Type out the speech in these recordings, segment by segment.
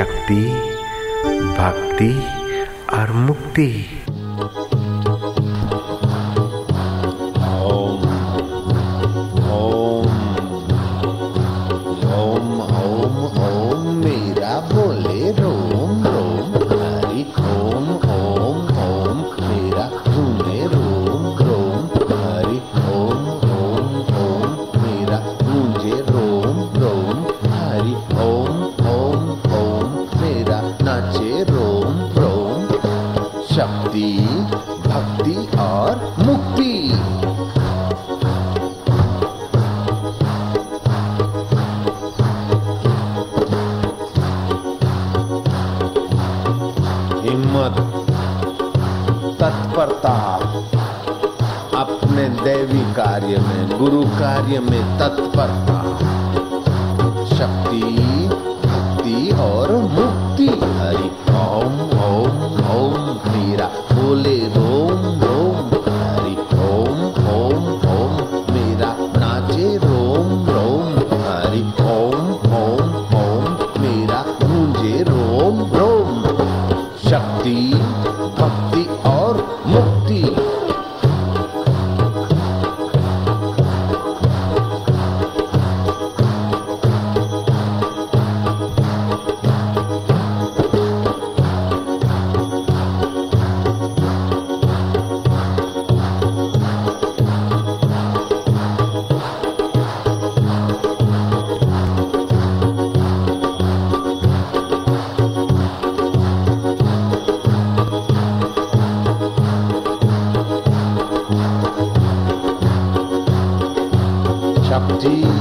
शक्ति भक्ति और मुक्ति। कार्य में तत्परता। शक्ति शक्ति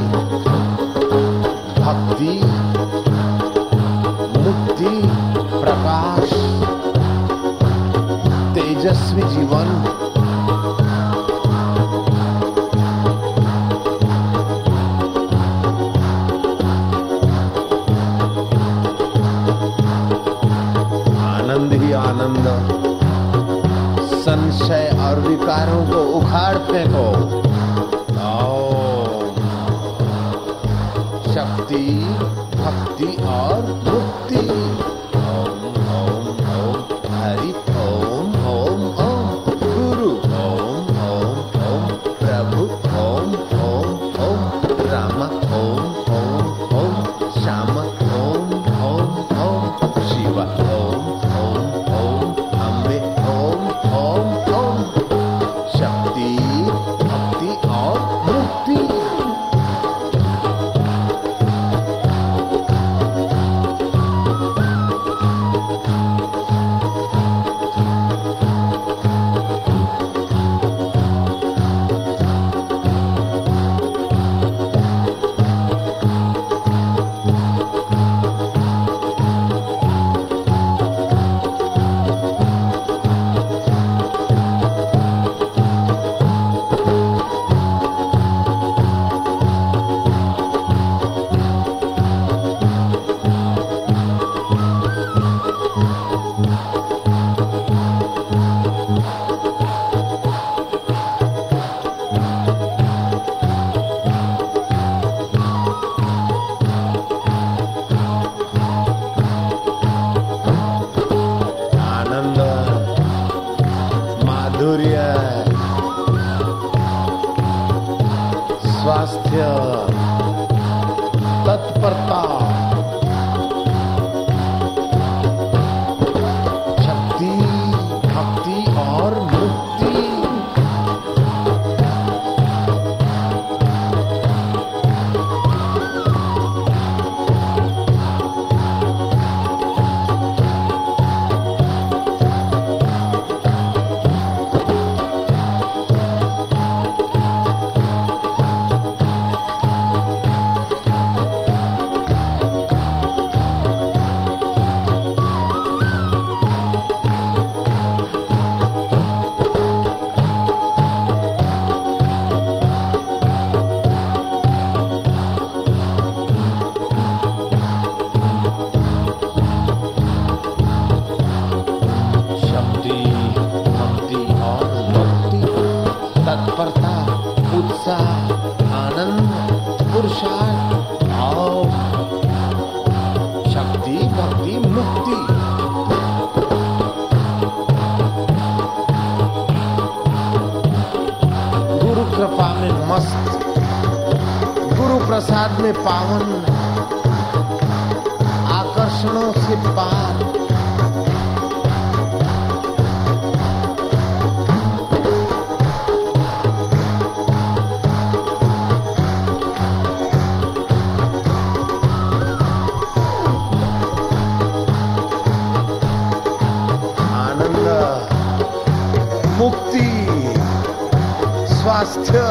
स्वास्थ्य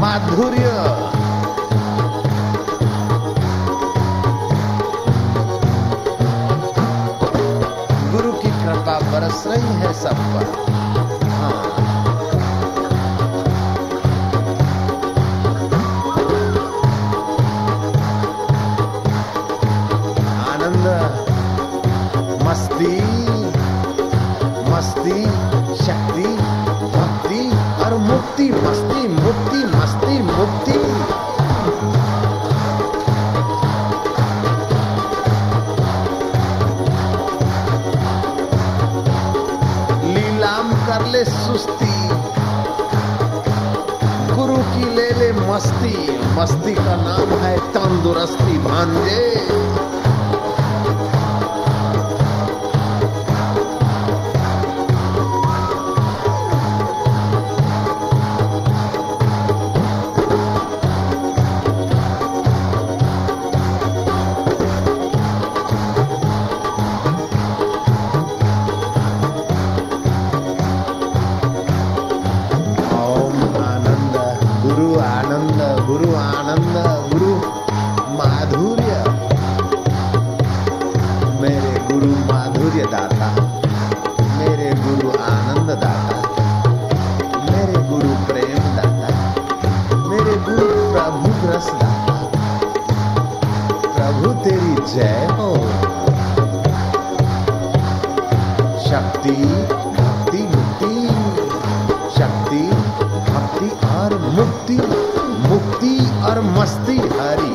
माधुर्य। गुरु की कृपा बरस रही है सब पर। Monday. तृप्ति मुक्ति और मस्ती हरी।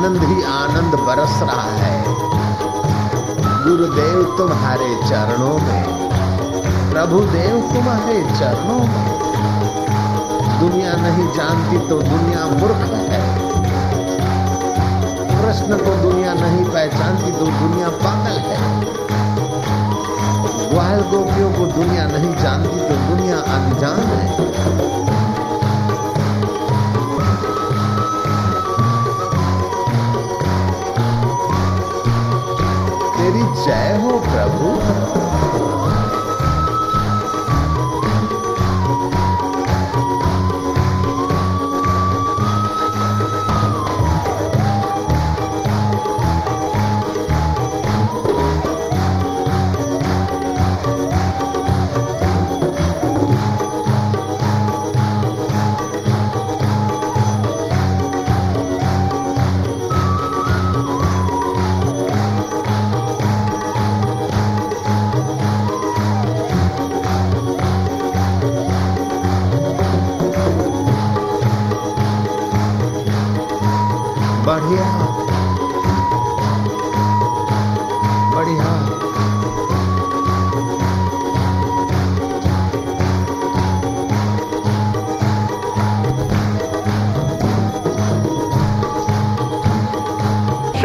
आनंद ही आनंद बरस रहा है। गुरुदेव तुम्हारे चरणों में प्रभु देव तुम्हारे चरणों में। दुनिया नहीं जानती तो दुनिया मूर्ख है। कृष्ण को दुनिया नहीं पहचानती तो दुनिया पागल है। ग्वाल गोपियों को दुनिया नहीं जानती तो दुनिया अनजान है। जय हो प्रभु।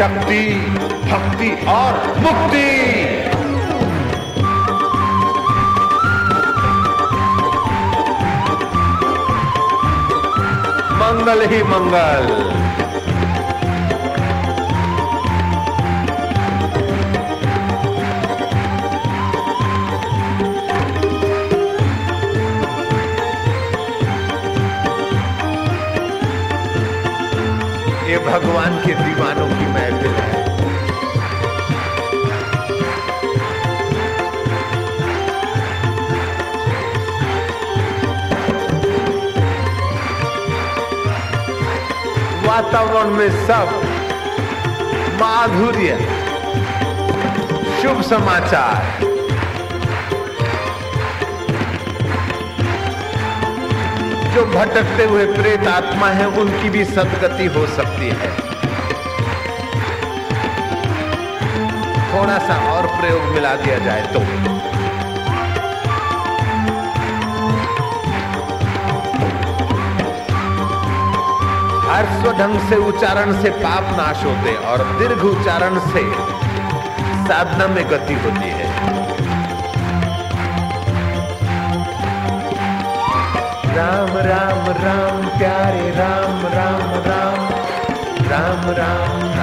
शक्ति भक्ति और मुक्ति। मंगल ही मंगल। ये भगवान के दीवानों वातावरण में सब माधुर्य। शुभ समाचार। जो भटकते हुए प्रेत आत्मा है, उनकी भी सदगति हो सकती है। थोड़ा सा और प्रयोग मिला दिया जाए तो। हर्स्व ढंग से उच्चारण से पाप नाश होते और दीर्घ उच्चारण से साधना में गति होती है। राम राम राम, प्यारे, राम राम राम राम राम राम।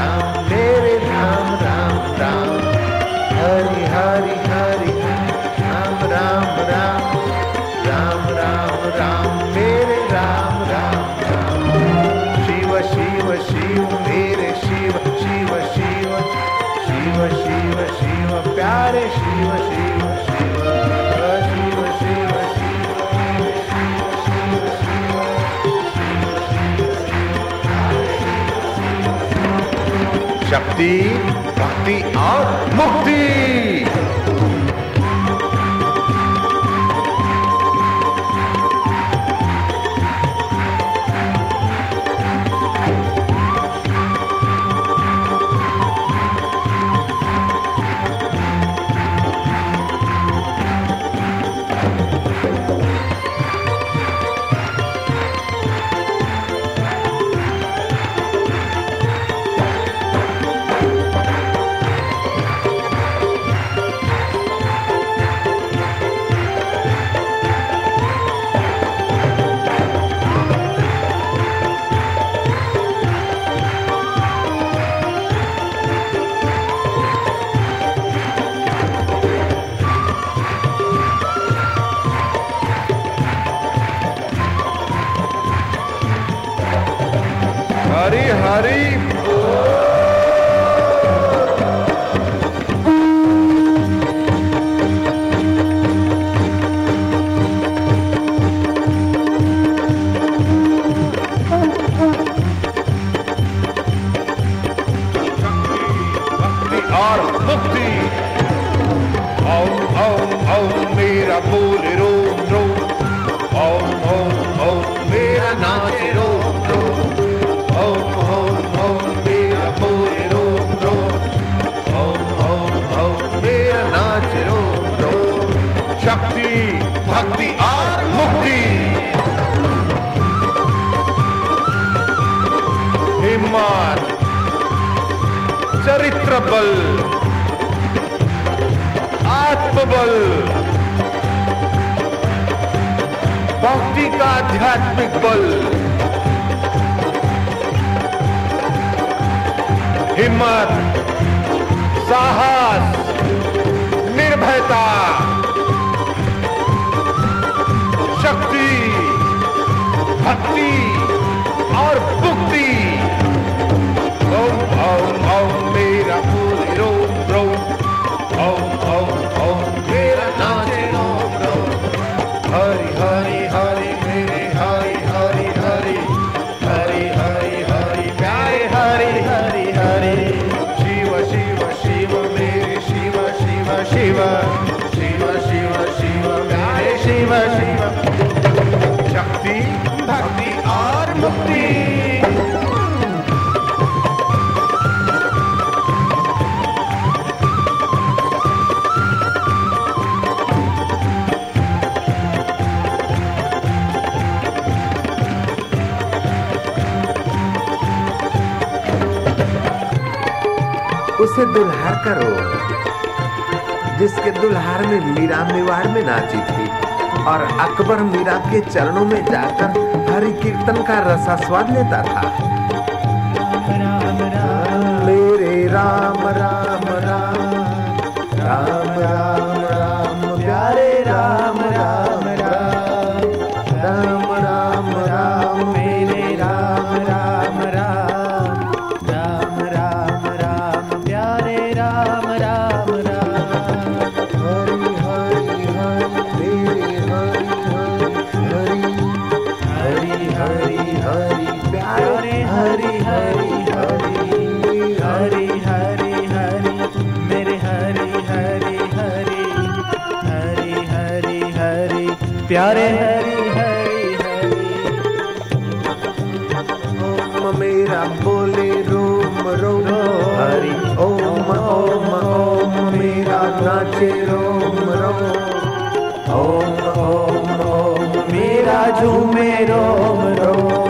शिव शिव प्यारे शिव शिव शिव शिव शिव शक्ति भक्ति और मुक्ति हिम्मत साहस निर्भयता शक्ति भक्ति और भुक्ति ओम ओम ओम मेरा पूरे उसे दुल्हार करो जिसके दुल्हार में मीरा मेवाड़ में नाची थी। और अकबर मीरा के चरणों में जाकर हरि कीर्तन का रसा स्वाद लेता था। मेरे राम राम प्यारे हरी हरी हरी ओम मेरा बोले रोम रोम। हरी। ओम ओम ओम मेरा नाचे रोम रोम। ओम ओम ओम मेरा झूमे रोम रोम।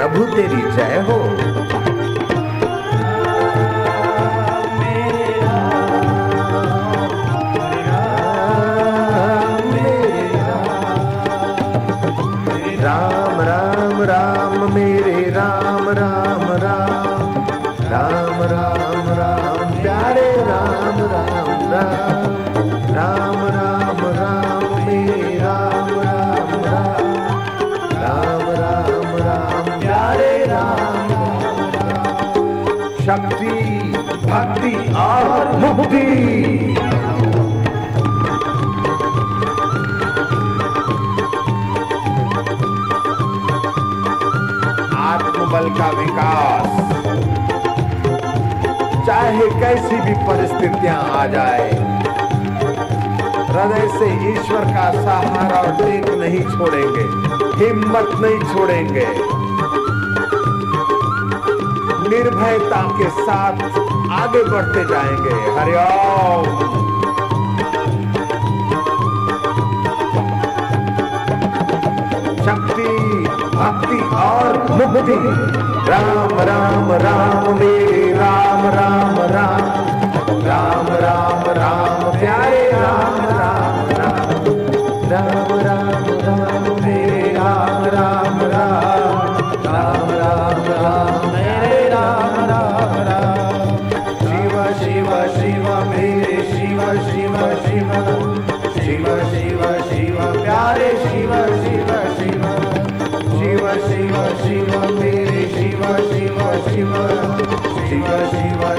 प्रभु तेरी जय हो। लिए कैसी भी परिस्थितियाँ आ जाए। हृदय से ईश्वर का सहारा और टेक नहीं छोड़ेंगे, हिम्मत नहीं छोड़ेंगे। निर्भयता के साथ आगे बढ़ते जाएँगे। हरिओम शक्ति, भक्ति और मुक्ति। राम राम राम, मेरे राम राम राम। राम राम राम। प्यारे राम राम राम। राम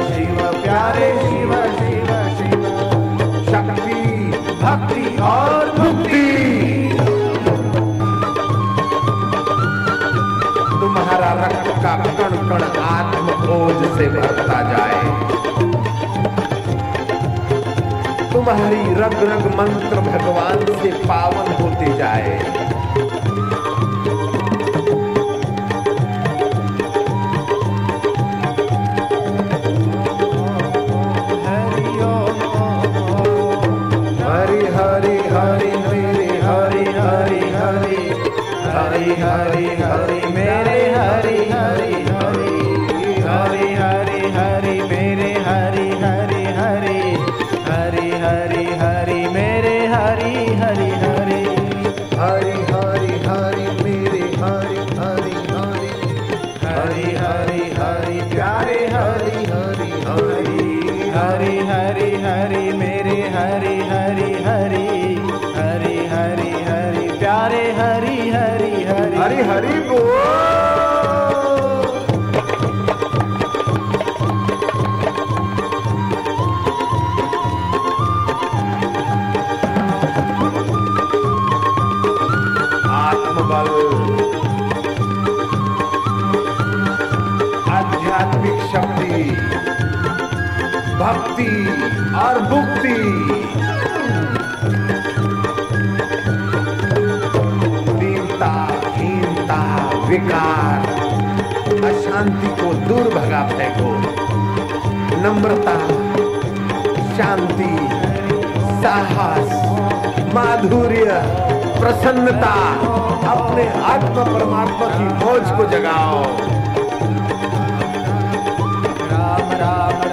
शिव, प्यारे शिव शिव शिव। शक्ति, भक्ति और मुक्ति। तुम्हारा रक्त का कण कण आत्म से भरता जाए। तुम्हारी रग रग मंत्र भगवान से पावन होते जाए। भक्ति और भुक्ति दीनता, हीनता, विकार, अशांति को दूर भगा फेंको नम्रता, शांति, साहस, माधुर्य, प्रसन्नता, अपने आत्म परमात्मा की मौज को जगाओ। राम राम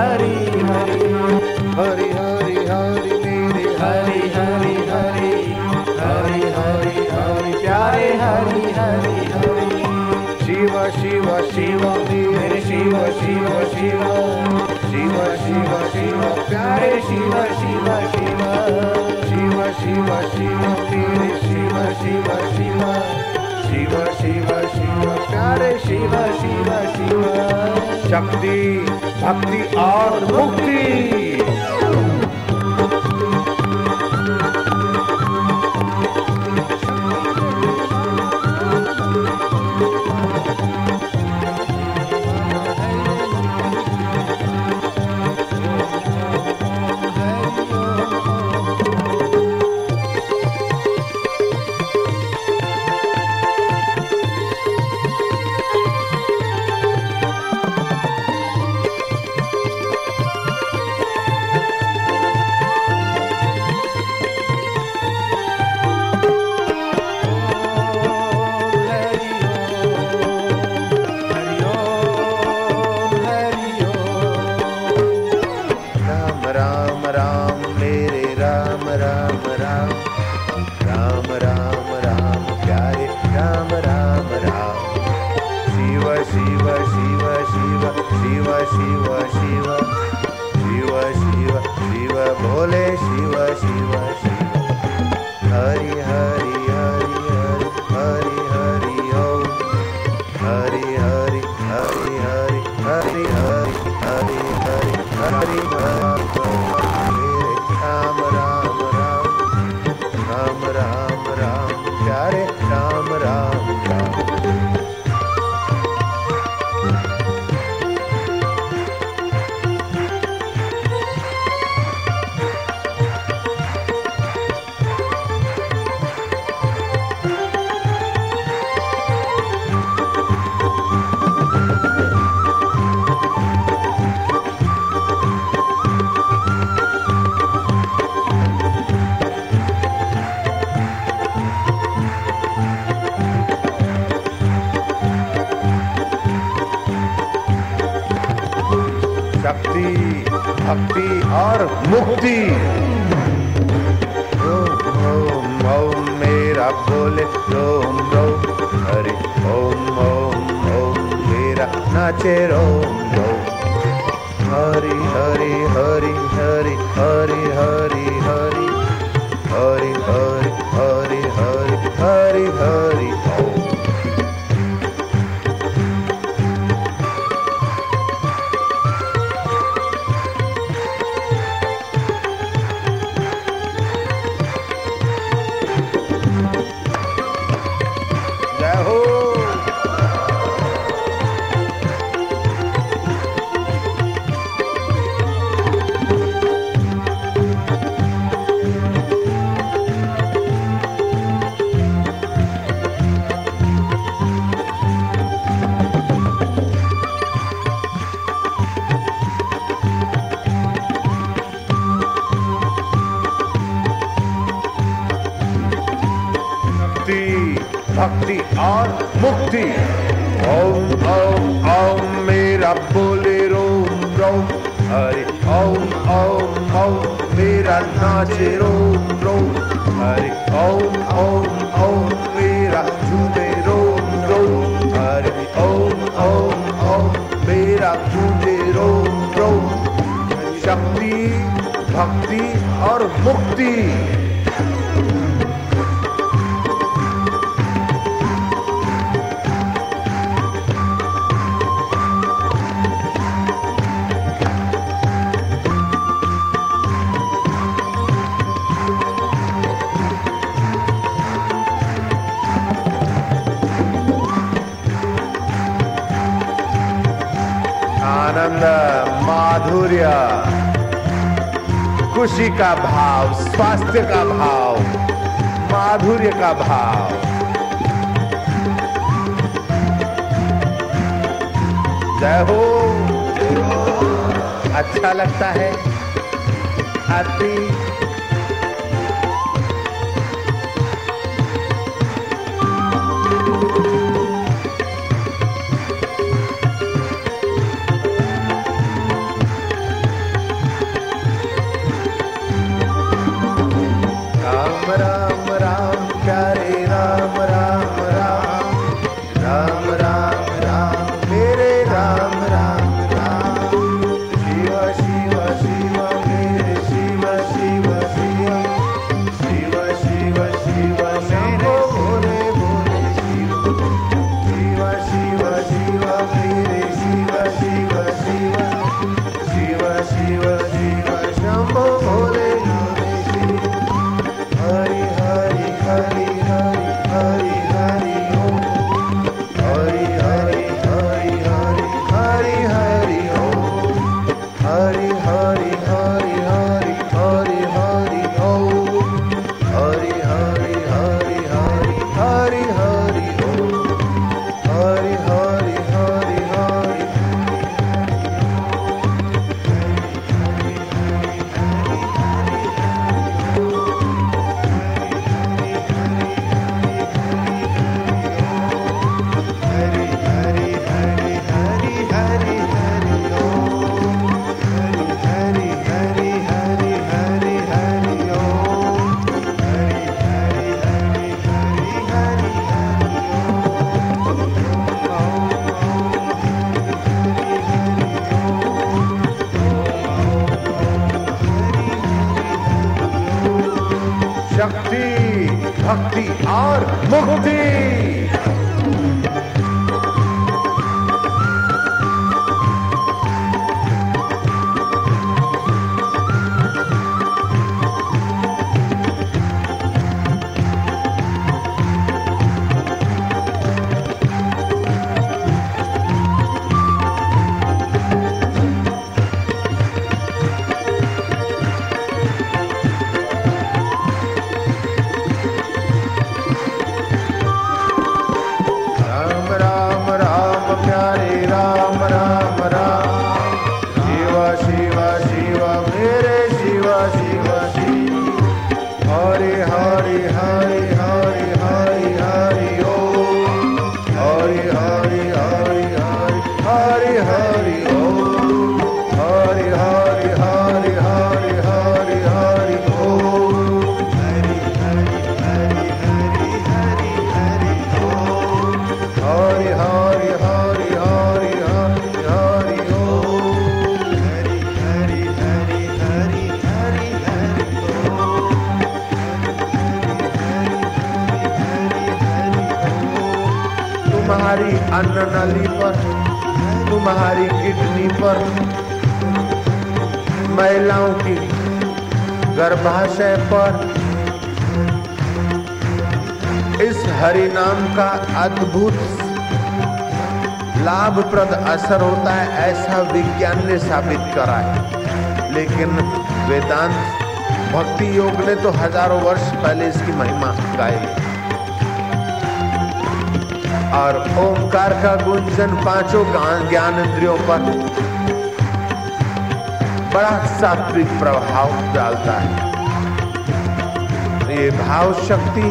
हरि हरि हरि हरि हरि मेरे हरि हरि हरि हरि हरि हरि प्यारे हरि हरि हरि शिव शिव शिव शिव शिव शिव शिव शिव शिव प्यारे शिव शिव शिव शिव शिव शिव मेरे शिव शिव शिव शिव शिव शिव प्यारे शिव शिव शिव शक्ति भक्ति और मुक्ति। राम राम राम। राम राम राम प्यारे। राम राम राम। शिव शिव शिव शिव शिव शिव शिव। शिव शिव शिव भोले शिव शिव शिव असर होता है, ऐसा विज्ञान ने साबित करा है। लेकिन वेदांत, भक्ति योग ने तो हज़ारों वर्ष पहले इसकी महिमा गाई। और ओंकार का गुंजन पाँचों ज्ञान इंद्रियों पर बड़ा सात्विक प्रभाव डालता है। ये भाव शक्ति,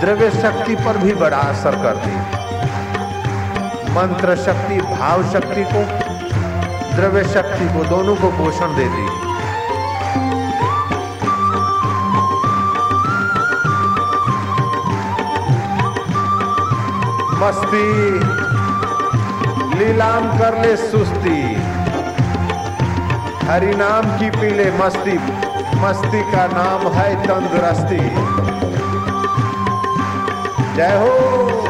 द्रव्य शक्ति पर भी बड़ा असर करती है। मंत्र शक्ति, भाव शक्ति को, द्रव्य शक्ति को, दोनों को पोषण देती है मस्ती, लीलाम कर ले सुस्ती। हरि नाम की पीले मस्ती मस्ती का नाम है तंदुरुस्ती। जय हो।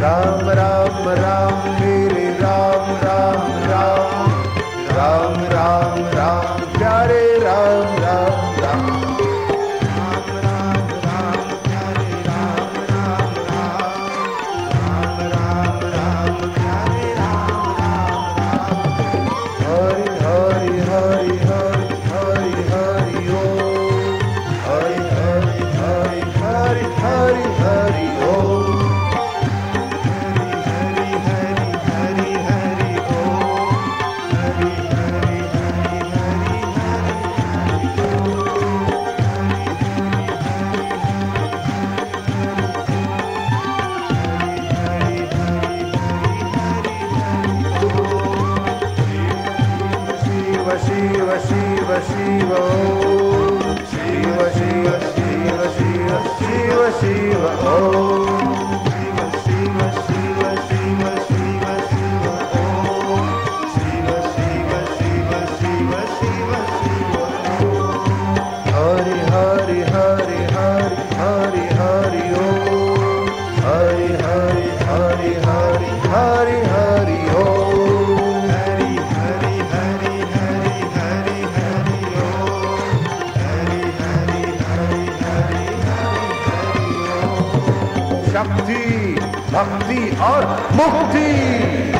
राम राम राम मेरे राम राम राम। राम राम राम प्यारे राम। भक्ति और मुक्ति।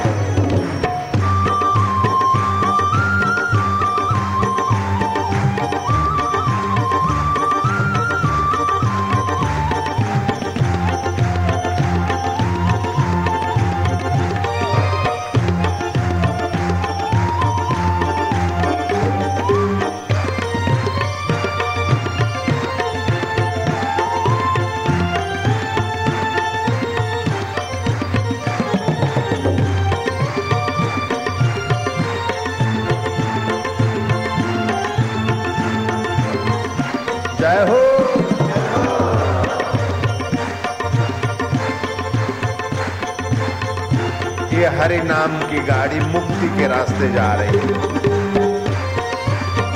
की गाड़ी मुक्ति के रास्ते जा रही है।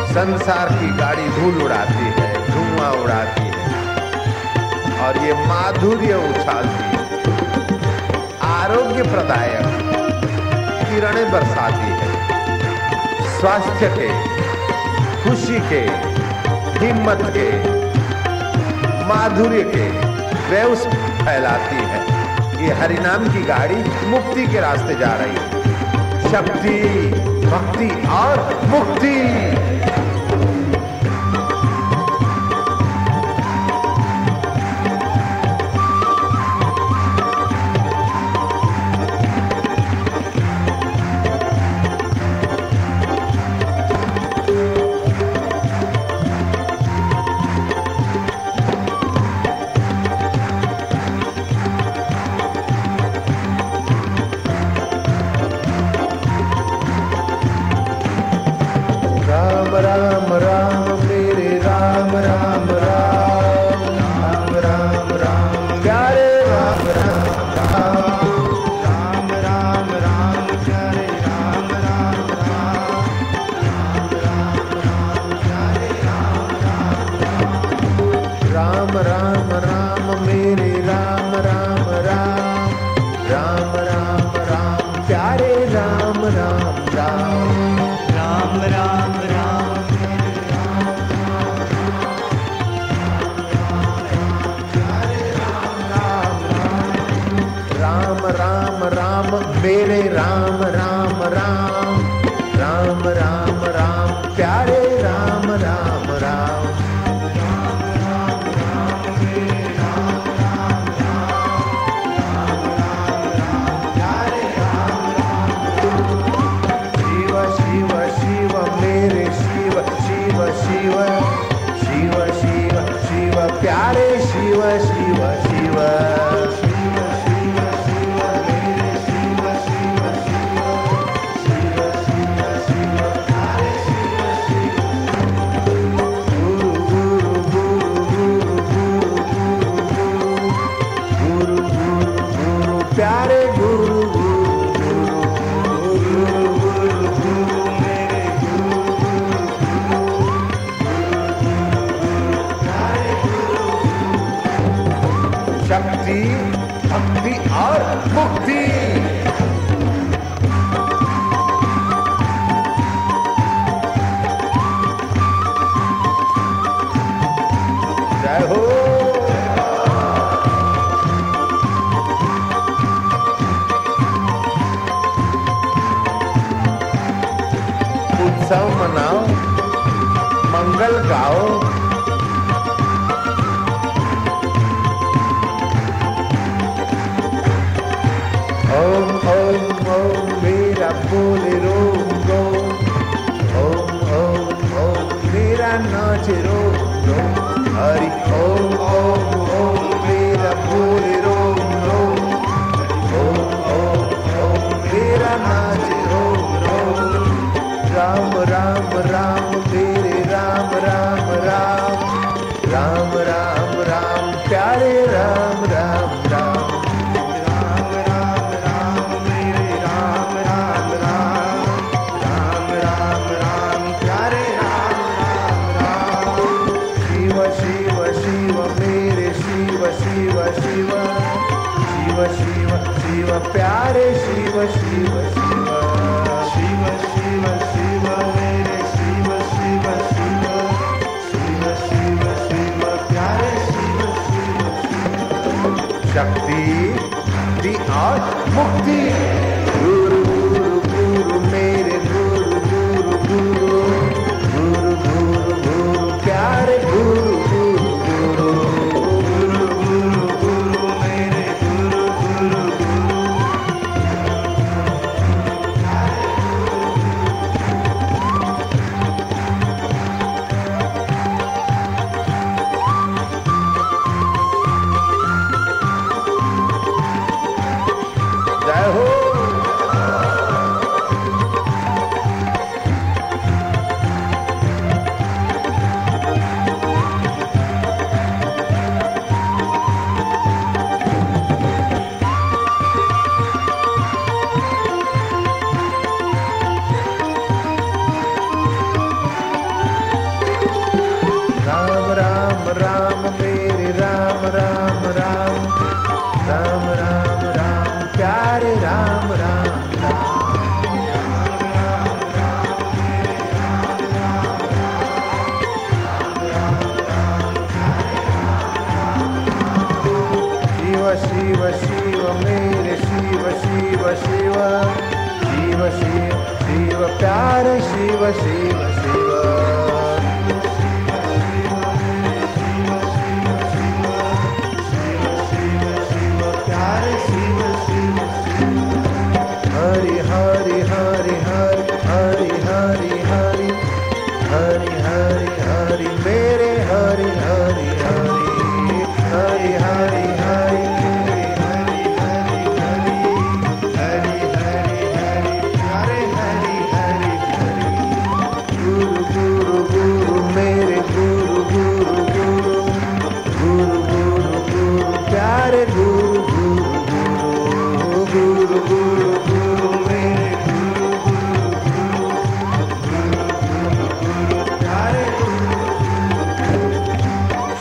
संसार की गाड़ी धूल उड़ाती है, धुआँ उड़ाती है। और ये माधुर्य उछालती है। आरोग्य प्रदायक किरणें बरसाती है। स्वास्थ्य के, खुशी के, हिम्मत के, माधुर्य के वेवस फैलाती है। ये हरिनाम की गाड़ी मुक्ति के रास्ते जा रही है। शक्ति भक्ति और मुक्ति। शक्ति भक्ति और मुक्ति। जय हो। उत्सव मनाओ मंगल गाओ। বলে Mukti.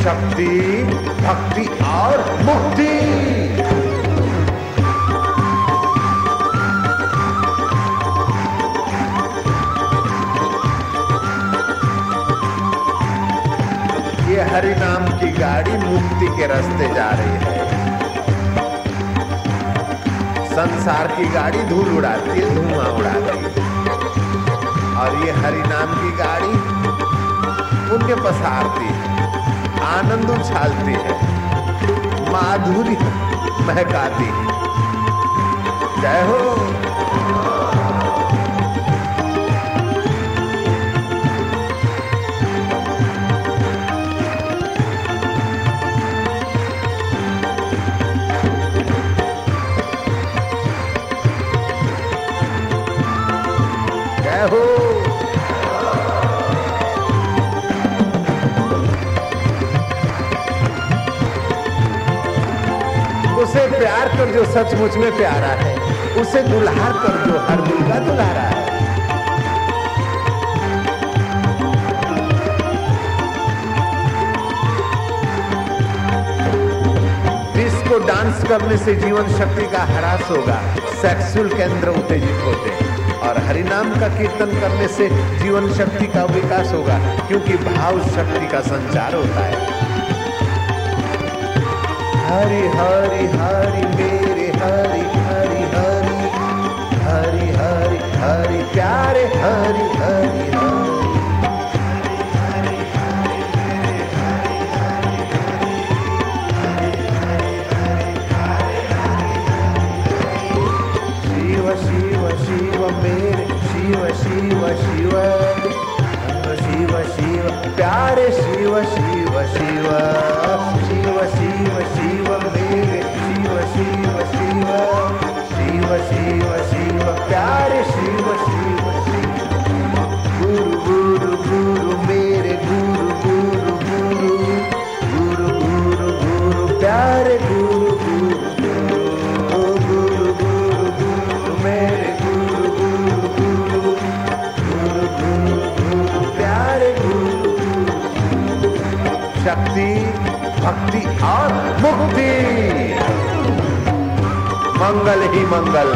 शक्ति, भक्ति और मुक्ति। ये हरि नाम की गाड़ी मुक्ति के रास्ते जा रही है। संसार की गाड़ी धूल उड़ाती है, धुआँ उड़ाती है। और ये हरि नाम की गाड़ी पुण्य पसारती है। आनंद उछालती है माधुरी महकाती है। जय हो। जय हो। प्यार कर जो सचमुच में प्यारा है, उसे दुल्हार कर जो हर दिल का दुल्हारा है। डिस्को डांस करने से जीवन शक्ति का ह्रास होगा सेक्सुअल केंद्र उत्तेजित होते हैं। और हरिनाम का कीर्तन करने से जीवन शक्ति का विकास होगा, क्योंकि भाव शक्ति का संचार होता है। हरि हरि हरि मेरे हरि हरि हरि। हरि हरि हरि प्यारे हरि हरि। मंगल।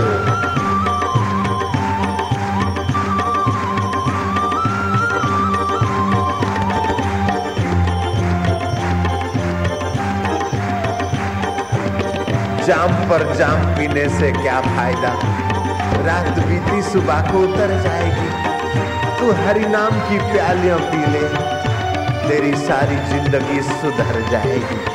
जाम पर जाम पीने से क्या फ़ायदा? रात बीती सुबह को उतर जाएगी। तू हरि नाम की प्यालियाँ पी ले। तेरी सारी ज़िंदगी सुधर जाएगी।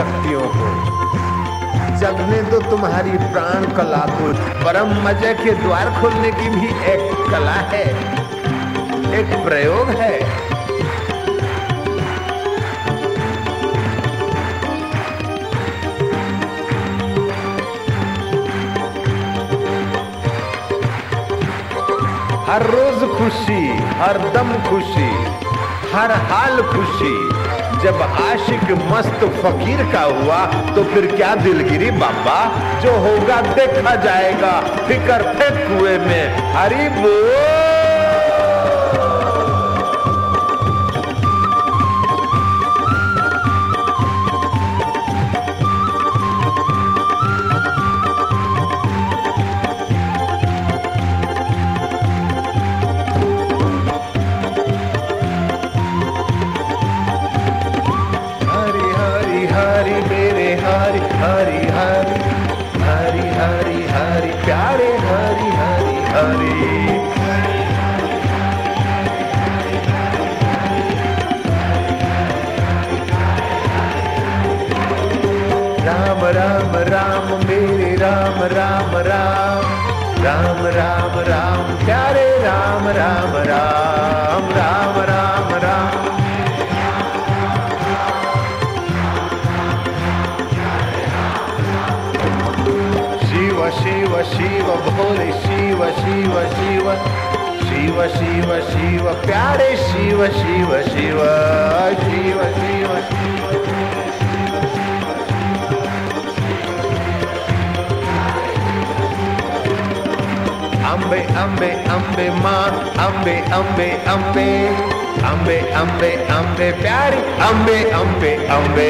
शक्तियों को। जगने दो तुम्हारी प्राण कला को परम मज़े के द्वार खोलने की भी एक कला है। एक प्रयोग है। हर रोज खुशी, हर दम खुशी, हर हाल खुशी। जब आशिक मस्त फकीर का हुआ तो फिर क्या दिलगिरी बाबा? जो होगा देखा जाएगा, फिकर फेंक कुएँ में। हरी बोल अम्बे अम्बे प्यारी अम्बे अम्बे अम्बे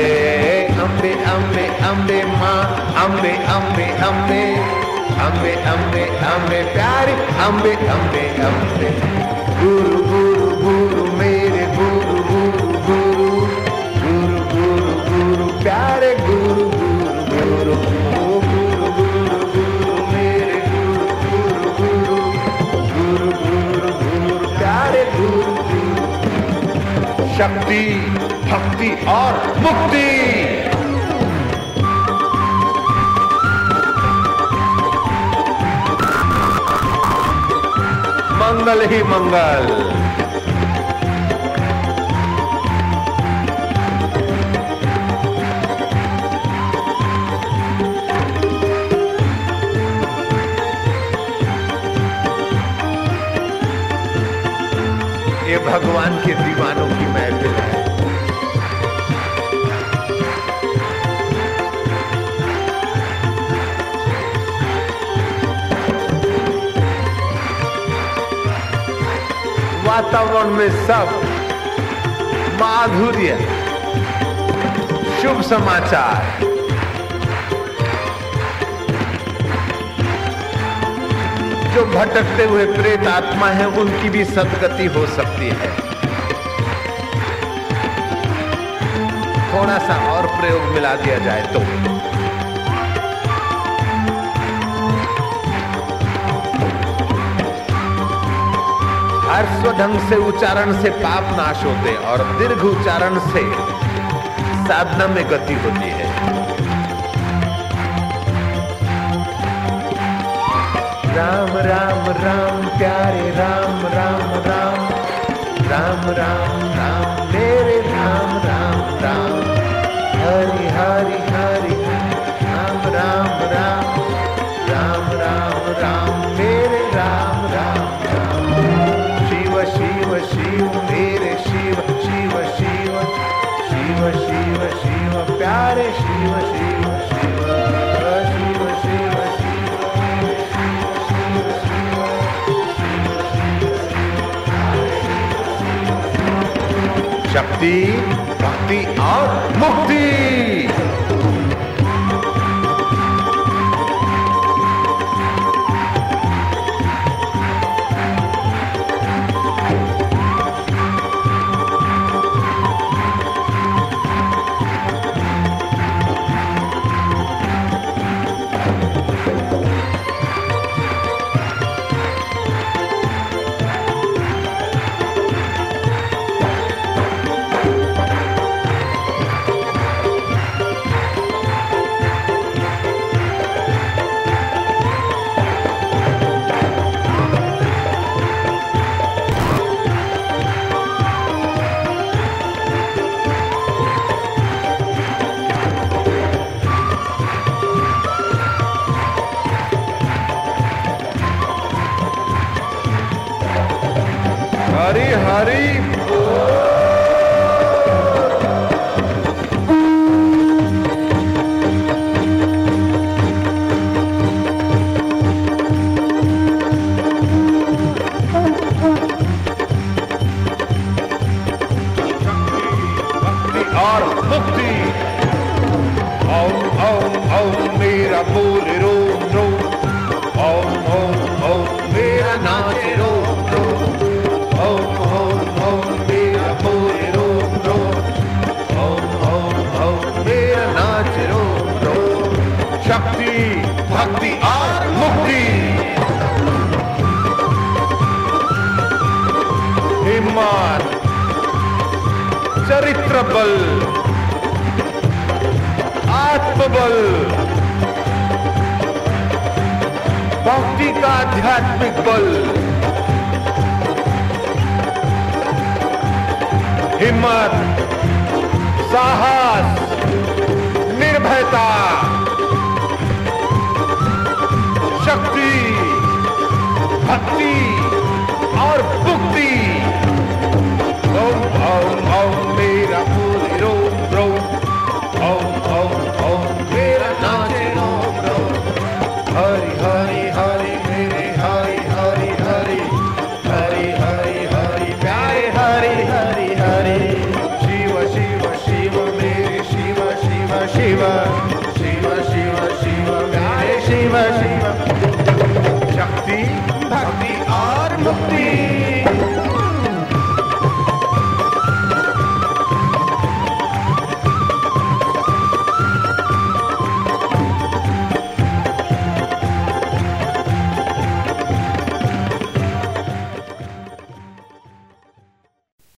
अम्बे अम्बे अम्बे माँ अम्बे अम्बे अम्बे अम्बे अम्बे अम्बे प्यारी अम्बे अम्बे अम्बे गुरु शक्ति भक्ति और मुक्ति। मंगल ही मंगल। ये भगवान के दीवानों वातावरण में सब माधुर्य। शुभ समाचार। जो भटकते हुए प्रेत आत्मा है, उनकी भी सदगति हो सकती है। थोड़ा सा और प्रयोग मिला दिया जाए तो। हर्ष ढंग से उच्चारण से पाप नाश होते हैं और दीर्घ उच्चारण से साधना में गति होती है। राम राम राम, प्यारे राम राम राम राम राम राम शक्ति भक्ति और मुक्ति। हरी